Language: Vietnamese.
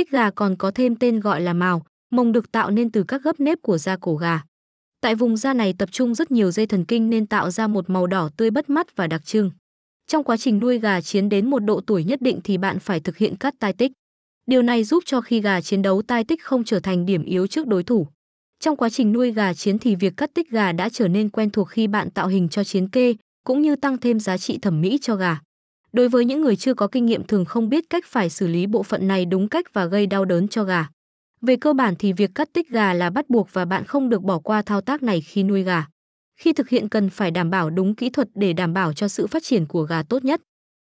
Tích gà còn có thêm tên gọi là mào, mông được tạo nên từ các gấp nếp của da cổ gà. Tại vùng da này tập trung rất nhiều dây thần kinh nên tạo ra một màu đỏ tươi bắt mắt và đặc trưng. Trong quá trình nuôi gà chiến đến một độ tuổi nhất định thì bạn phải thực hiện cắt tai tích. Điều này giúp cho khi gà chiến đấu tai tích không trở thành điểm yếu trước đối thủ. Trong quá trình nuôi gà chiến thì việc cắt tích gà đã trở nên quen thuộc khi bạn tạo hình cho chiến kê, cũng như tăng thêm giá trị thẩm mỹ cho gà. Đối với những người chưa có kinh nghiệm thường không biết cách phải xử lý bộ phận này đúng cách và gây đau đớn cho gà. Về cơ bản thì việc cắt tích gà là bắt buộc và bạn không được bỏ qua thao tác này khi nuôi gà. Khi thực hiện cần phải đảm bảo đúng kỹ thuật để đảm bảo cho sự phát triển của gà tốt nhất.